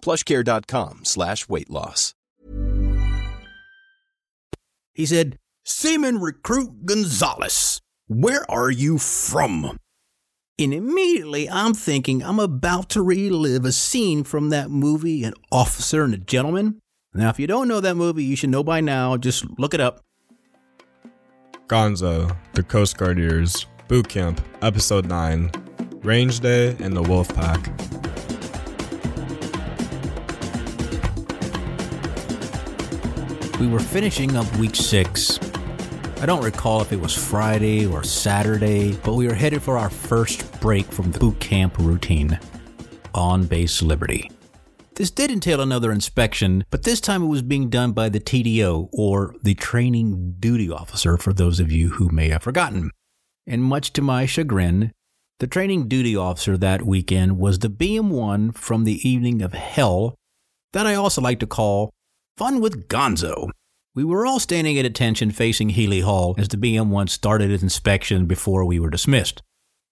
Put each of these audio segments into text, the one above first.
plushcare.com slash weight loss. He said, Seaman Recruit Gonzalez, where are you from? And immediately I'm thinking I'm about to relive a scene from that movie, An Officer and a Gentleman. Now, if you don't know that movie, you should know by now. Just look it up. Gonzo, the Coast Guard Years, Boot Camp, Episode 9, Range Day, and the Wolf Pack. We were finishing up week six. I don't recall if it was Friday or Saturday, but we were headed for our first break from the boot camp routine on base Liberty. This did entail another inspection, but this time it was being done by the TDO, or the Training Duty Officer, for those of you who may have forgotten. And much to my chagrin, the training duty officer that weekend was the BM1 from the evening of hell that I also like to call Fun with Gonzo. We were all standing at attention facing Healy Hall as the BM1 started its inspection before we were dismissed.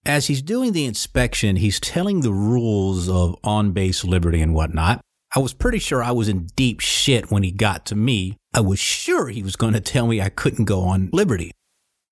As he's doing the inspection, he's telling the rules of on base liberty and whatnot. I was pretty sure I was in deep shit when he got to me. I was sure he was going to tell me I couldn't go on liberty.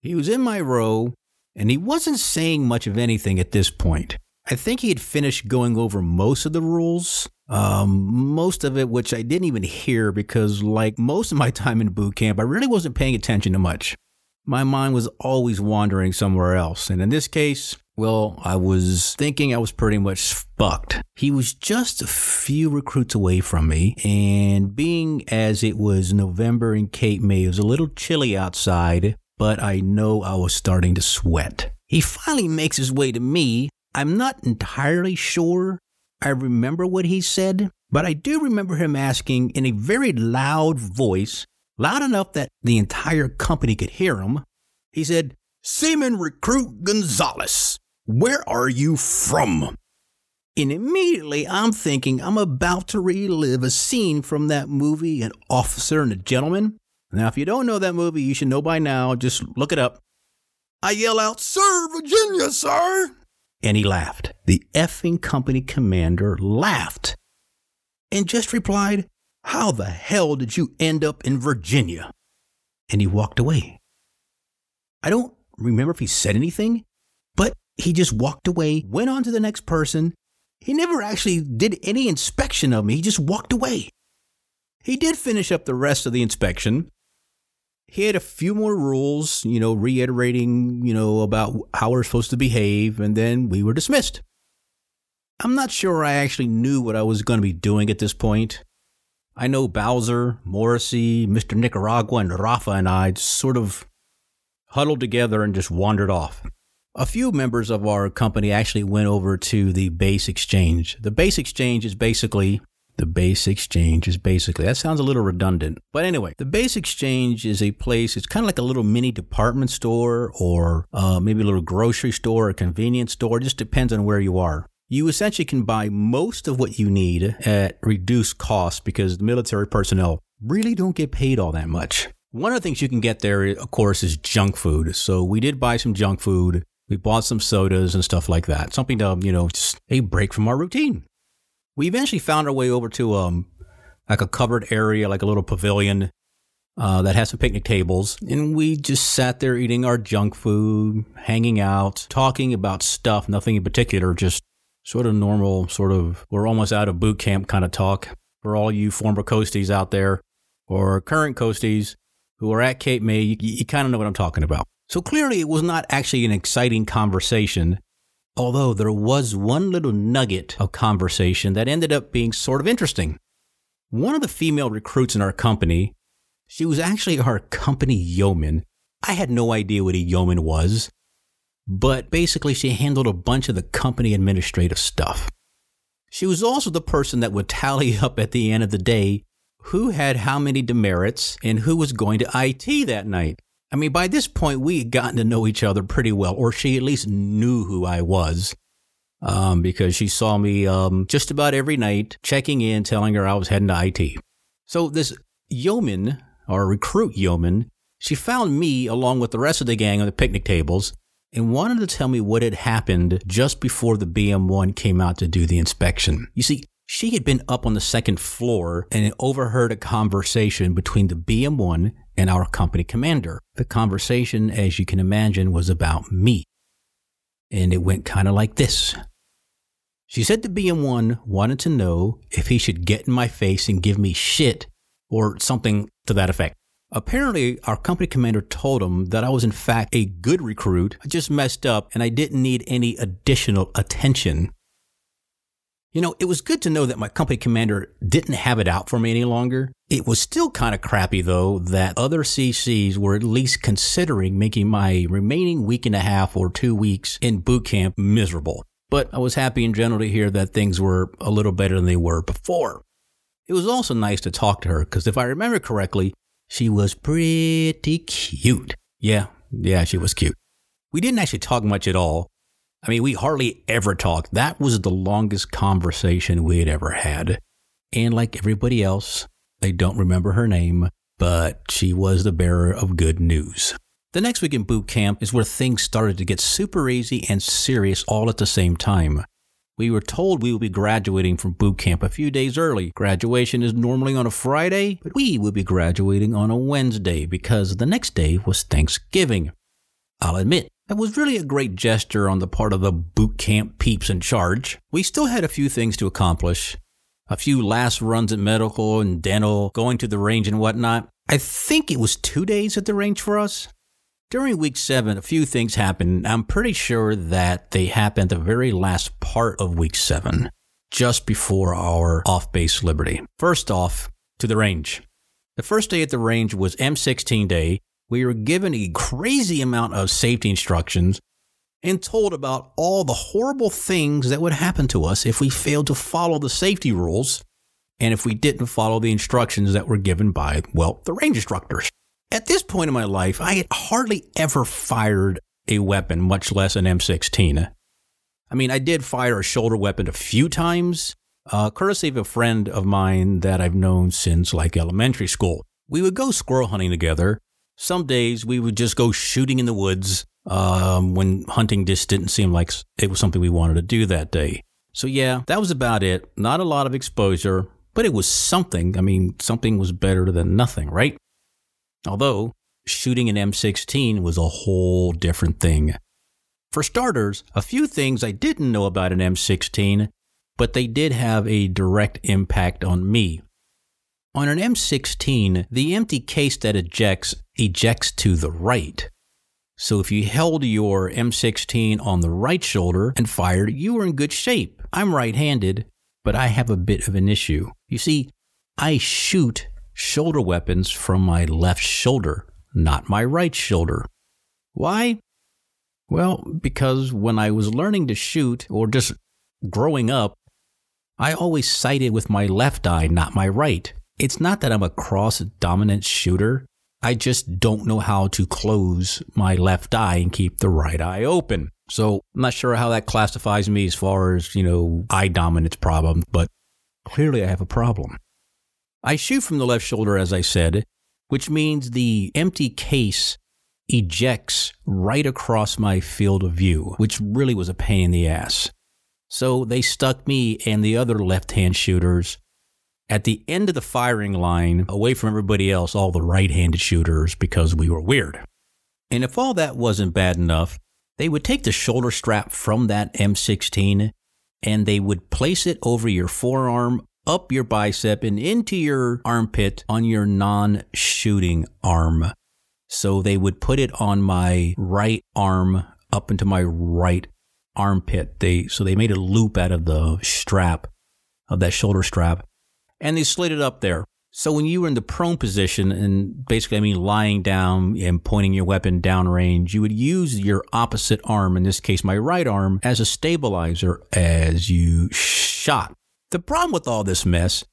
He was in my row, and he wasn't saying much of anything at this point. I think he had finished going over most of the rules, um, most of it which I didn't even hear because, like most of my time in boot camp, I really wasn't paying attention to much. My mind was always wandering somewhere else, and in this case, well, I was thinking I was pretty much fucked. He was just a few recruits away from me, and being as it was November in Cape May, it was a little chilly outside, but I know I was starting to sweat. He finally makes his way to me, I'm not entirely sure I remember what he said, but I do remember him asking in a very loud voice, loud enough that the entire company could hear him. He said, Seaman Recruit Gonzalez, where are you from? And immediately I'm thinking I'm about to relive a scene from that movie, An Officer and a Gentleman. Now, if you don't know that movie, you should know by now. Just look it up. I yell out, Sir, Virginia, sir! And he laughed. The effing company commander laughed and just replied, How the hell did you end up in Virginia? And he walked away. I don't remember if he said anything, but he just walked away, went on to the next person. He never actually did any inspection of me, he just walked away. He did finish up the rest of the inspection, he had a few more rules, you know, reiterating, you know, about how we're supposed to behave, and then we were dismissed. I'm not sure I actually knew what I was going to be doing at this point. I know Bowser, Morrissey, Mr. Nicaragua, and Rafa and I sort of huddled together and just wandered off. A few members of our company actually went over to the base exchange. The base exchange is basically the base exchange is basically, that sounds a little redundant. But anyway, the base exchange is a place, it's kind of like a little mini department store or uh, maybe a little grocery store or convenience store. It just depends on where you are. You essentially can buy most of what you need at reduced cost because the military personnel really don't get paid all that much. One of the things you can get there, of course, is junk food. So we did buy some junk food. We bought some sodas and stuff like that. Something to, you know, just a break from our routine we eventually found our way over to um like a covered area, like a little pavilion uh, that has some picnic tables, and we just sat there eating our junk food, hanging out, talking about stuff, nothing in particular, just sort of normal, sort of we're almost out of boot camp kind of talk. for all you former coasties out there or current coasties who are at Cape May, you, you kind of know what I'm talking about. So clearly, it was not actually an exciting conversation, although there was one little nugget of conversation that ended up being sort of interesting. One of the female recruits in our company, she was actually our company yeoman. I had no idea what a yeoman was, but basically, she handled a bunch of the company administrative stuff. She was also the person that would tally up at the end of the day who had how many demerits and who was going to IT that night. I mean, by this point, we had gotten to know each other pretty well, or she at least knew who I was. Um, because she saw me um, just about every night checking in, telling her I was heading to IT. So this yeoman, or recruit yeoman, she found me along with the rest of the gang on the picnic tables and wanted to tell me what had happened just before the BM1 came out to do the inspection. You see, she had been up on the second floor and overheard a conversation between the BM1 and our company commander. The conversation, as you can imagine, was about me. And it went kind of like this. She said the BM1 wanted to know if he should get in my face and give me shit or something to that effect. Apparently, our company commander told him that I was in fact a good recruit. I just messed up and I didn't need any additional attention. You know, it was good to know that my company commander didn't have it out for me any longer. It was still kind of crappy though that other CCs were at least considering making my remaining week and a half or two weeks in boot camp miserable. But I was happy in general to hear that things were a little better than they were before. It was also nice to talk to her because if I remember correctly, she was pretty cute. Yeah, yeah, she was cute. We didn't actually talk much at all, I mean, we hardly ever talked. That was the longest conversation we had ever had. And like everybody else, I don't remember her name, but she was the bearer of good news. The next week in boot camp is where things started to get super easy and serious all at the same time. We were told we would be graduating from boot camp a few days early. Graduation is normally on a Friday, but we would be graduating on a Wednesday because the next day was Thanksgiving. I'll admit, that was really a great gesture on the part of the boot camp peeps in charge. We still had a few things to accomplish. A few last runs at medical and dental, going to the range and whatnot. I think it was two days at the range for us. During week seven, a few things happened. I'm pretty sure that they happened the very last part of week seven, just before our off base liberty. First off, to the range. The first day at the range was M16 day, we were given a crazy amount of safety instructions and told about all the horrible things that would happen to us if we failed to follow the safety rules and if we didn't follow the instructions that were given by, well, the range instructors. At this point in my life, I had hardly ever fired a weapon, much less an M16. I mean, I did fire a shoulder weapon a few times, uh, courtesy of a friend of mine that I've known since like elementary school. We would go squirrel hunting together, some days we would just go shooting in the woods um, when hunting just didn't seem like it was something we wanted to do that day. So, yeah, that was about it. Not a lot of exposure, but it was something. I mean, something was better than nothing, right? Although, shooting an M16 was a whole different thing. For starters, a few things I didn't know about an M16, but they did have a direct impact on me. On an M16, the empty case that ejects ejects to the right. So if you held your M16 on the right shoulder and fired, you were in good shape. I'm right handed, but I have a bit of an issue. You see, I shoot shoulder weapons from my left shoulder, not my right shoulder. Why? Well, because when I was learning to shoot, or just growing up, I always sighted with my left eye, not my right. It's not that I'm a cross dominant shooter. I just don't know how to close my left eye and keep the right eye open. So I'm not sure how that classifies me as far as, you know, eye dominance problem, but clearly I have a problem. I shoot from the left shoulder, as I said, which means the empty case ejects right across my field of view, which really was a pain in the ass. So they stuck me and the other left hand shooters at the end of the firing line, away from everybody else, all the right handed shooters, because we were weird. And if all that wasn't bad enough, they would take the shoulder strap from that M16 and they would place it over your forearm up your bicep and into your armpit on your non shooting arm. So they would put it on my right arm up into my right armpit. They so they made a loop out of the strap of that shoulder strap and they slid it up there. So when you were in the prone position and basically I mean lying down and pointing your weapon downrange, you would use your opposite arm, in this case my right arm, as a stabilizer as you shot. The problem with all this mess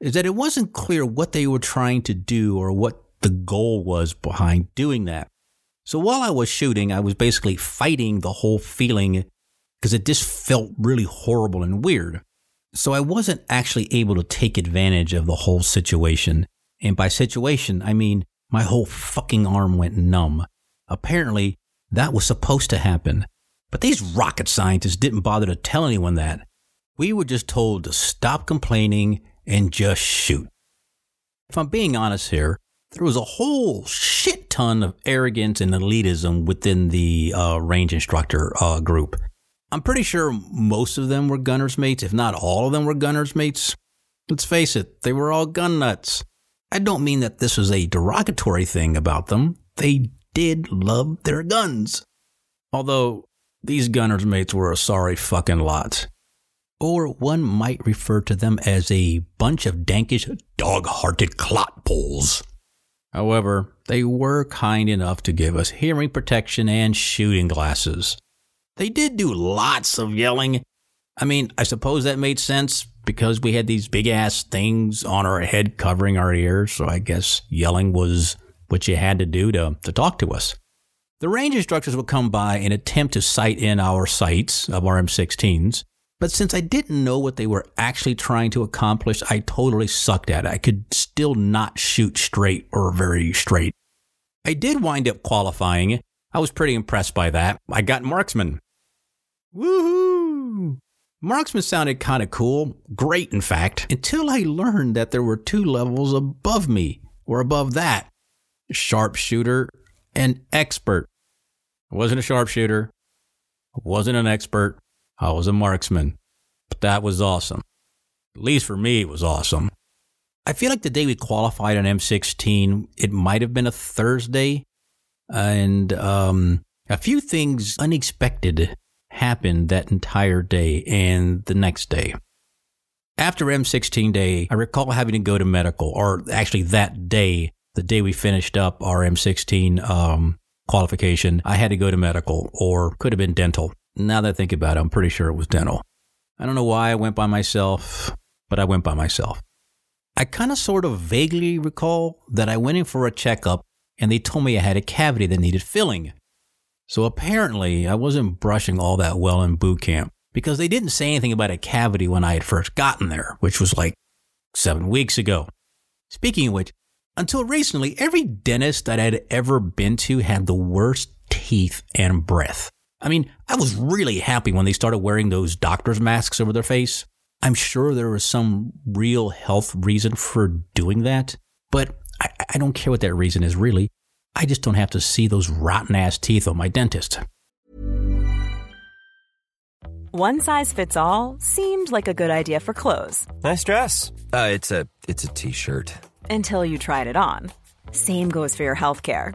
is that it wasn't clear what they were trying to do or what the goal was behind doing that. So while I was shooting, I was basically fighting the whole feeling because it just felt really horrible and weird. So I wasn't actually able to take advantage of the whole situation. And by situation, I mean my whole fucking arm went numb. Apparently, that was supposed to happen. But these rocket scientists didn't bother to tell anyone that. We were just told to stop complaining and just shoot. If I'm being honest here, there was a whole shit ton of arrogance and elitism within the uh, range instructor uh, group. I'm pretty sure most of them were gunner's mates, if not all of them were gunner's mates. Let's face it, they were all gun nuts. I don't mean that this was a derogatory thing about them. They did love their guns. Although these gunner's mates were a sorry fucking lot or one might refer to them as a bunch of dankish, dog hearted clotpoles. However, they were kind enough to give us hearing protection and shooting glasses. They did do lots of yelling. I mean, I suppose that made sense because we had these big ass things on our head covering our ears, so I guess yelling was what you had to do to, to talk to us. The range instructors would come by and attempt to sight in our sights of our M16s, but since I didn't know what they were actually trying to accomplish, I totally sucked at it. I could still not shoot straight or very straight. I did wind up qualifying. I was pretty impressed by that. I got marksman. Woohoo! Marksman sounded kind of cool, great in fact, until I learned that there were two levels above me, or above that sharpshooter and expert. I wasn't a sharpshooter, I wasn't an expert, I was a marksman. But that was awesome. At least for me, it was awesome. I feel like the day we qualified on M16, it might have been a Thursday. And um, a few things unexpected happened that entire day and the next day. After M16 day, I recall having to go to medical, or actually that day, the day we finished up our M16 um, qualification, I had to go to medical, or could have been dental. Now that I think about it, I'm pretty sure it was dental. I don't know why I went by myself, but I went by myself. I kind of sort of vaguely recall that I went in for a checkup and they told me I had a cavity that needed filling. So apparently I wasn't brushing all that well in boot camp because they didn't say anything about a cavity when I had first gotten there, which was like seven weeks ago. Speaking of which, until recently, every dentist that I'd ever been to had the worst teeth and breath. I mean, I was really happy when they started wearing those doctor's masks over their face. I'm sure there was some real health reason for doing that, but I, I don't care what that reason is really. I just don't have to see those rotten ass teeth on my dentist. One size fits all seemed like a good idea for clothes. Nice dress. Uh, it's a it's a t-shirt. Until you tried it on. Same goes for your health care.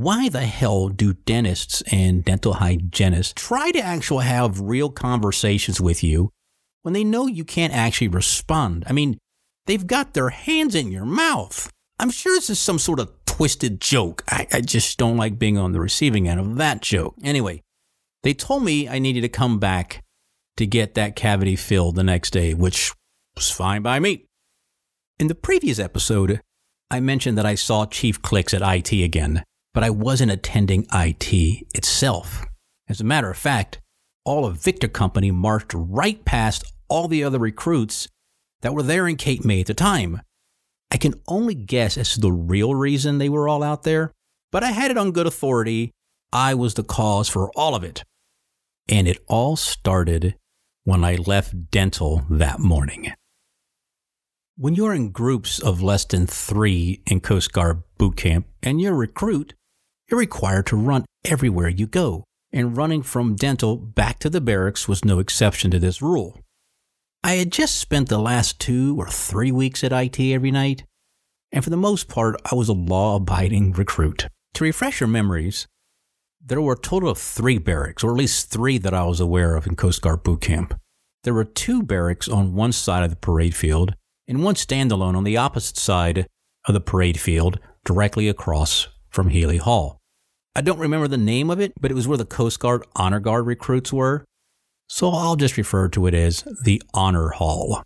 why the hell do dentists and dental hygienists try to actually have real conversations with you when they know you can't actually respond? I mean, they've got their hands in your mouth. I'm sure this is some sort of twisted joke. I, I just don't like being on the receiving end of that joke. Anyway, they told me I needed to come back to get that cavity filled the next day, which was fine by me. In the previous episode, I mentioned that I saw Chief Clicks at IT again, but I wasn't attending IT itself. As a matter of fact, all of Victor Company marched right past all the other recruits that were there in Cape May at the time. I can only guess as to the real reason they were all out there, but I had it on good authority. I was the cause for all of it. And it all started when I left dental that morning. When you're in groups of less than three in Coast Guard boot camp and you're a recruit, you're required to run everywhere you go. And running from dental back to the barracks was no exception to this rule. I had just spent the last two or three weeks at IT every night, and for the most part, I was a law abiding recruit. To refresh your memories, there were a total of three barracks, or at least three that I was aware of in Coast Guard boot camp. There were two barracks on one side of the parade field, and one standalone on the opposite side of the parade field, directly across from Healy Hall. I don't remember the name of it, but it was where the Coast Guard Honor Guard recruits were, so I'll just refer to it as the Honor Hall.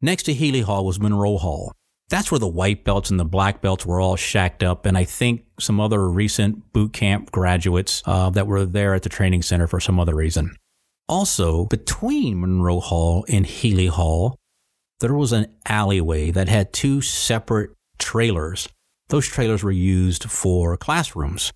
Next to Healy Hall was Monroe Hall. That's where the white belts and the black belts were all shacked up, and I think some other recent boot camp graduates uh, that were there at the training center for some other reason. Also, between Monroe Hall and Healy Hall, there was an alleyway that had two separate trailers. Those trailers were used for classrooms.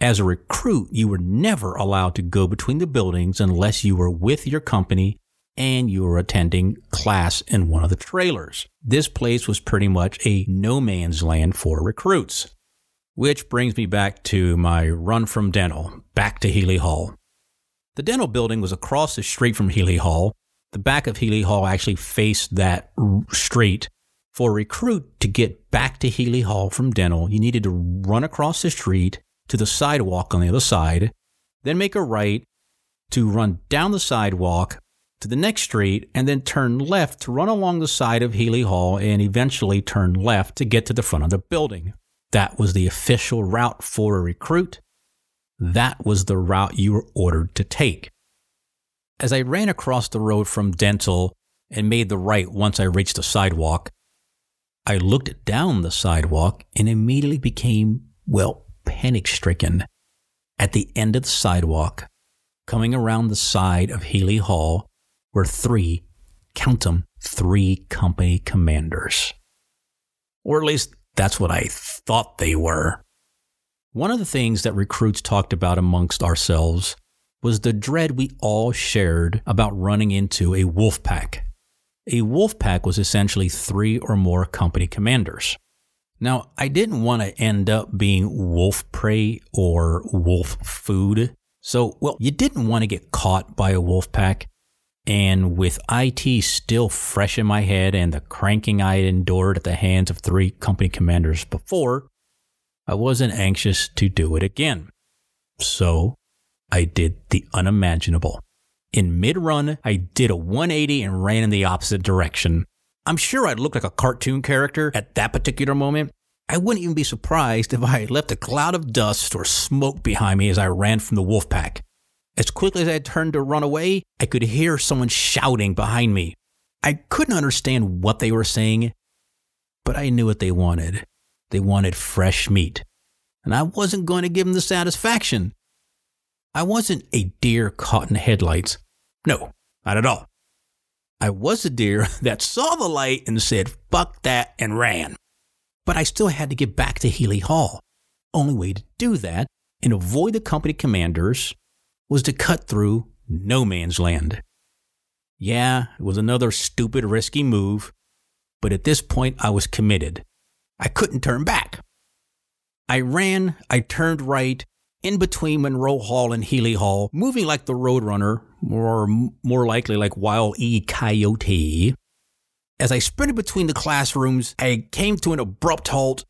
As a recruit, you were never allowed to go between the buildings unless you were with your company and you were attending class in one of the trailers. This place was pretty much a no man's land for recruits. Which brings me back to my run from dental, back to Healy Hall. The dental building was across the street from Healy Hall. The back of Healy Hall actually faced that street. For a recruit to get back to Healy Hall from dental, you needed to run across the street to the sidewalk on the other side, then make a right to run down the sidewalk to the next street, and then turn left to run along the side of Healy Hall and eventually turn left to get to the front of the building. That was the official route for a recruit. That was the route you were ordered to take. As I ran across the road from Dental and made the right once I reached the sidewalk, I looked down the sidewalk and immediately became, well, panic stricken. At the end of the sidewalk, coming around the side of Healy Hall, were three, count them, three company commanders. Or at least that's what I thought they were. One of the things that recruits talked about amongst ourselves was the dread we all shared about running into a wolf pack. A wolf pack was essentially three or more company commanders. Now, I didn't want to end up being wolf prey or wolf food. So, well, you didn't want to get caught by a wolf pack. And with IT still fresh in my head and the cranking I had endured at the hands of three company commanders before, I wasn't anxious to do it again. So I did the unimaginable. In mid run, I did a 180 and ran in the opposite direction. I'm sure I'd look like a cartoon character at that particular moment. I wouldn't even be surprised if I had left a cloud of dust or smoke behind me as I ran from the wolf pack. As quickly as I turned to run away, I could hear someone shouting behind me. I couldn't understand what they were saying, but I knew what they wanted. They wanted fresh meat. And I wasn't going to give them the satisfaction. I wasn't a deer caught in headlights. No, not at all. I was a deer that saw the light and said, fuck that, and ran. But I still had to get back to Healy Hall. Only way to do that and avoid the company commanders was to cut through no man's land. Yeah, it was another stupid, risky move, but at this point I was committed. I couldn't turn back. I ran, I turned right, in between Monroe Hall and Healy Hall, moving like the Roadrunner, or more likely like Wile E. Coyote. As I sprinted between the classrooms, I came to an abrupt halt.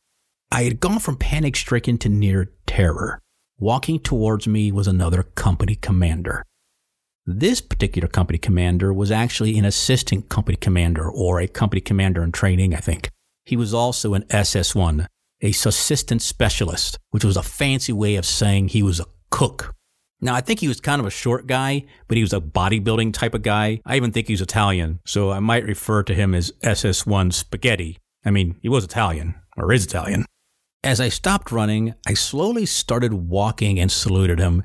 I had gone from panic stricken to near terror. Walking towards me was another company commander. This particular company commander was actually an assistant company commander or a company commander in training, I think. He was also an SS1, a assistant specialist, which was a fancy way of saying he was a cook. Now, I think he was kind of a short guy, but he was a bodybuilding type of guy. I even think he was Italian, so I might refer to him as SS1 Spaghetti. I mean, he was Italian, or is Italian. As I stopped running, I slowly started walking and saluted him,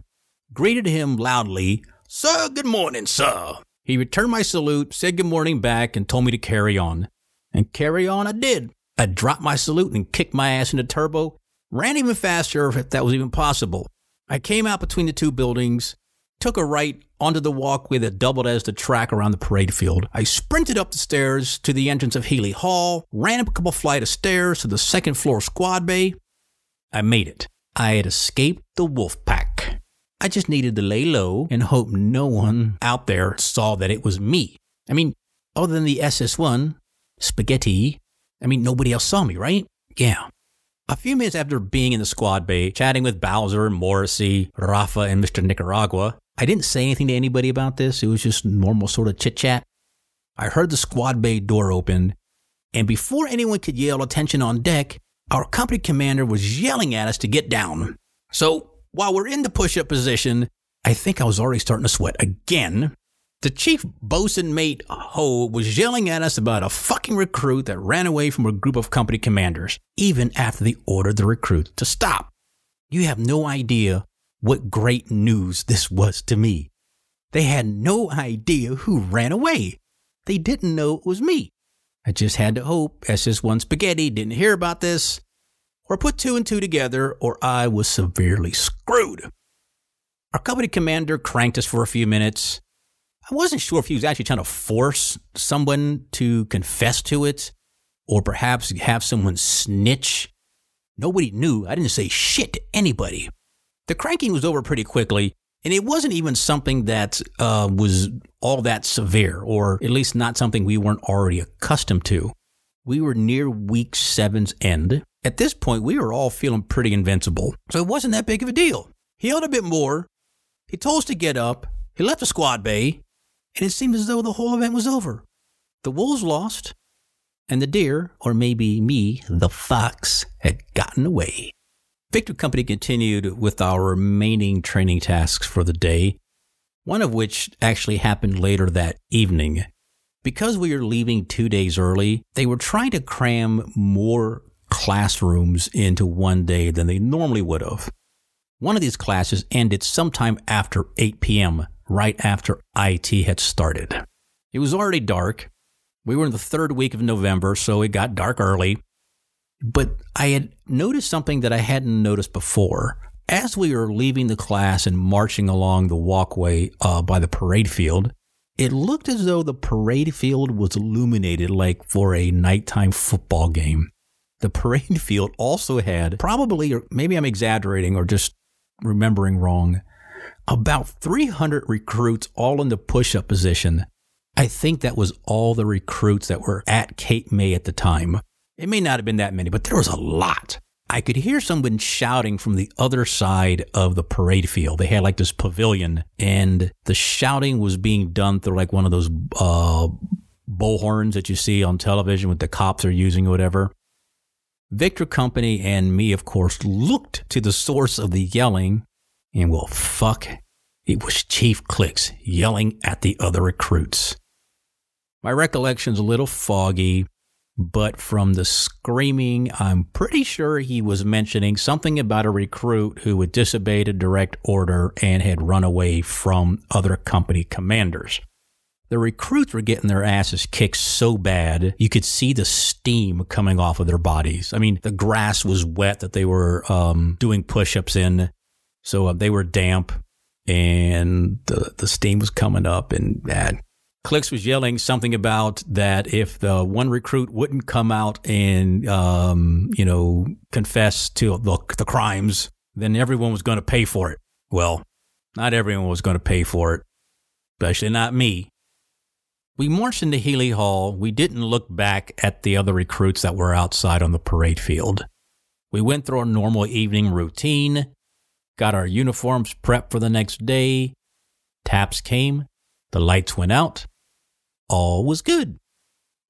greeted him loudly, Sir, good morning, sir. He returned my salute, said good morning back, and told me to carry on. And carry on I did. I dropped my salute and kicked my ass into turbo, ran even faster if that was even possible. I came out between the two buildings, took a right onto the walkway that doubled as the track around the parade field. I sprinted up the stairs to the entrance of Healy Hall, ran up a couple flight of stairs to the second floor squad bay. I made it. I had escaped the wolf pack. I just needed to lay low and hope no one out there saw that it was me. I mean, other than the SS1, Spaghetti, I mean, nobody else saw me, right? Yeah. A few minutes after being in the squad bay, chatting with Bowser, Morrissey, Rafa, and Mr. Nicaragua, I didn't say anything to anybody about this. It was just normal sort of chit chat. I heard the squad bay door open, and before anyone could yell attention on deck, our company commander was yelling at us to get down. So while we're in the push up position, I think I was already starting to sweat again the chief bosun mate Ho was yelling at us about a fucking recruit that ran away from a group of company commanders, even after they ordered the recruit to stop. You have no idea what great news this was to me. They had no idea who ran away. They didn't know it was me. I just had to hope SS1 Spaghetti didn't hear about this, or put two and two together, or I was severely screwed. Our company commander cranked us for a few minutes. I wasn't sure if he was actually trying to force someone to confess to it or perhaps have someone snitch. Nobody knew. I didn't say shit to anybody. The cranking was over pretty quickly, and it wasn't even something that uh, was all that severe, or at least not something we weren't already accustomed to. We were near week seven's end. At this point, we were all feeling pretty invincible, so it wasn't that big of a deal. He yelled a bit more. He told us to get up. He left the squad bay and it seemed as though the whole event was over. The wolves lost, and the deer, or maybe me, the fox, had gotten away. Victor Company continued with our remaining training tasks for the day, one of which actually happened later that evening. Because we were leaving two days early, they were trying to cram more classrooms into one day than they normally would have. One of these classes ended sometime after 8 p.m., right after IT had started. It was already dark. We were in the third week of November, so it got dark early. But I had noticed something that I hadn't noticed before. As we were leaving the class and marching along the walkway uh, by the parade field, it looked as though the parade field was illuminated like for a nighttime football game. The parade field also had, probably, or maybe I'm exaggerating or just remembering wrong, about 300 recruits all in the push up position. I think that was all the recruits that were at Cape May at the time. It may not have been that many, but there was a lot. I could hear someone shouting from the other side of the parade field. They had like this pavilion, and the shouting was being done through like one of those uh, bullhorns that you see on television with the cops are using or whatever. Victor Company and me, of course, looked to the source of the yelling and well, fuck, it was Chief Clicks yelling at the other recruits. My recollection's a little foggy, but from the screaming, I'm pretty sure he was mentioning something about a recruit who had disobeyed a direct order and had run away from other company commanders. The recruits were getting their asses kicked so bad, you could see the steam coming off of their bodies. I mean, the grass was wet that they were um, doing push ups in, so uh, they were damp, and the, the steam was coming up, and bad. Clicks was yelling something about that if the one recruit wouldn't come out and, um, you know, confess to the, the crimes, then everyone was going to pay for it. Well, not everyone was going to pay for it, especially not me. We marched into Healy Hall. We didn't look back at the other recruits that were outside on the parade field. We went through our normal evening routine, got our uniforms prepped for the next day. Taps came, the lights went out, all was good.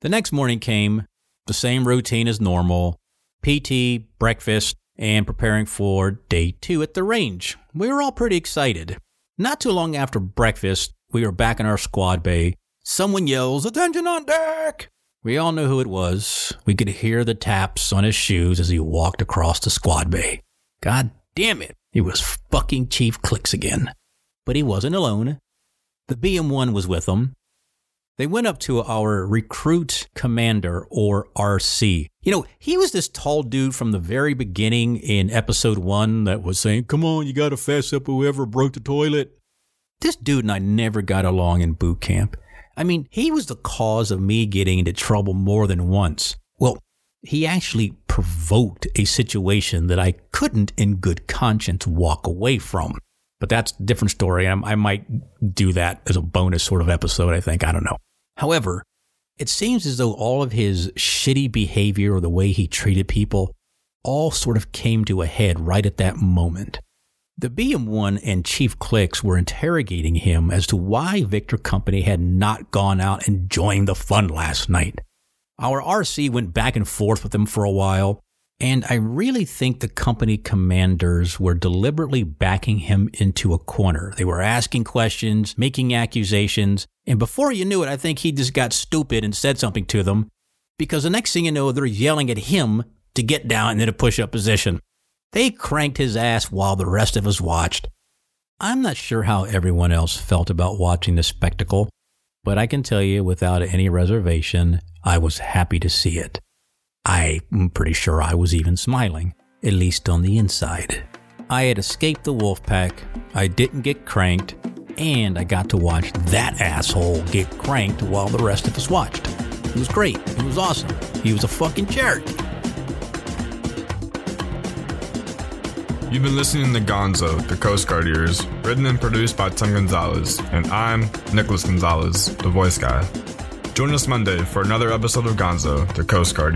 The next morning came, the same routine as normal PT, breakfast, and preparing for day two at the range. We were all pretty excited. Not too long after breakfast, we were back in our squad bay. Someone yells, Attention on deck! We all knew who it was. We could hear the taps on his shoes as he walked across the squad bay. God damn it, it was fucking Chief Clicks again. But he wasn't alone. The BM1 was with him, they went up to our recruit commander or RC. You know, he was this tall dude from the very beginning in episode one that was saying, Come on, you got to fess up whoever broke the toilet. This dude and I never got along in boot camp. I mean, he was the cause of me getting into trouble more than once. Well, he actually provoked a situation that I couldn't in good conscience walk away from. But that's a different story. I, I might do that as a bonus sort of episode, I think. I don't know. However, it seems as though all of his shitty behavior or the way he treated people all sort of came to a head right at that moment. The BM1 and Chief Clicks were interrogating him as to why Victor Company had not gone out and joined the fun last night. Our RC went back and forth with him for a while, and I really think the company commanders were deliberately backing him into a corner. They were asking questions, making accusations, and before you knew it, I think he just got stupid and said something to them because the next thing you know, they're yelling at him to get down in a push up position. They cranked his ass while the rest of us watched. I'm not sure how everyone else felt about watching the spectacle, but I can tell you without any reservation, I was happy to see it. I'm pretty sure I was even smiling, at least on the inside. I had escaped the wolf pack, I didn't get cranked, and I got to watch that asshole get cranked while the rest of us watched. It was great. It was awesome. He was a fucking jerk. You've been listening to Gonzo, the Coast Guard written and produced by Tim Gonzalez, and I'm Nicholas Gonzalez, the voice guy. Join us Monday for another episode of Gonzo, the Coast Guard.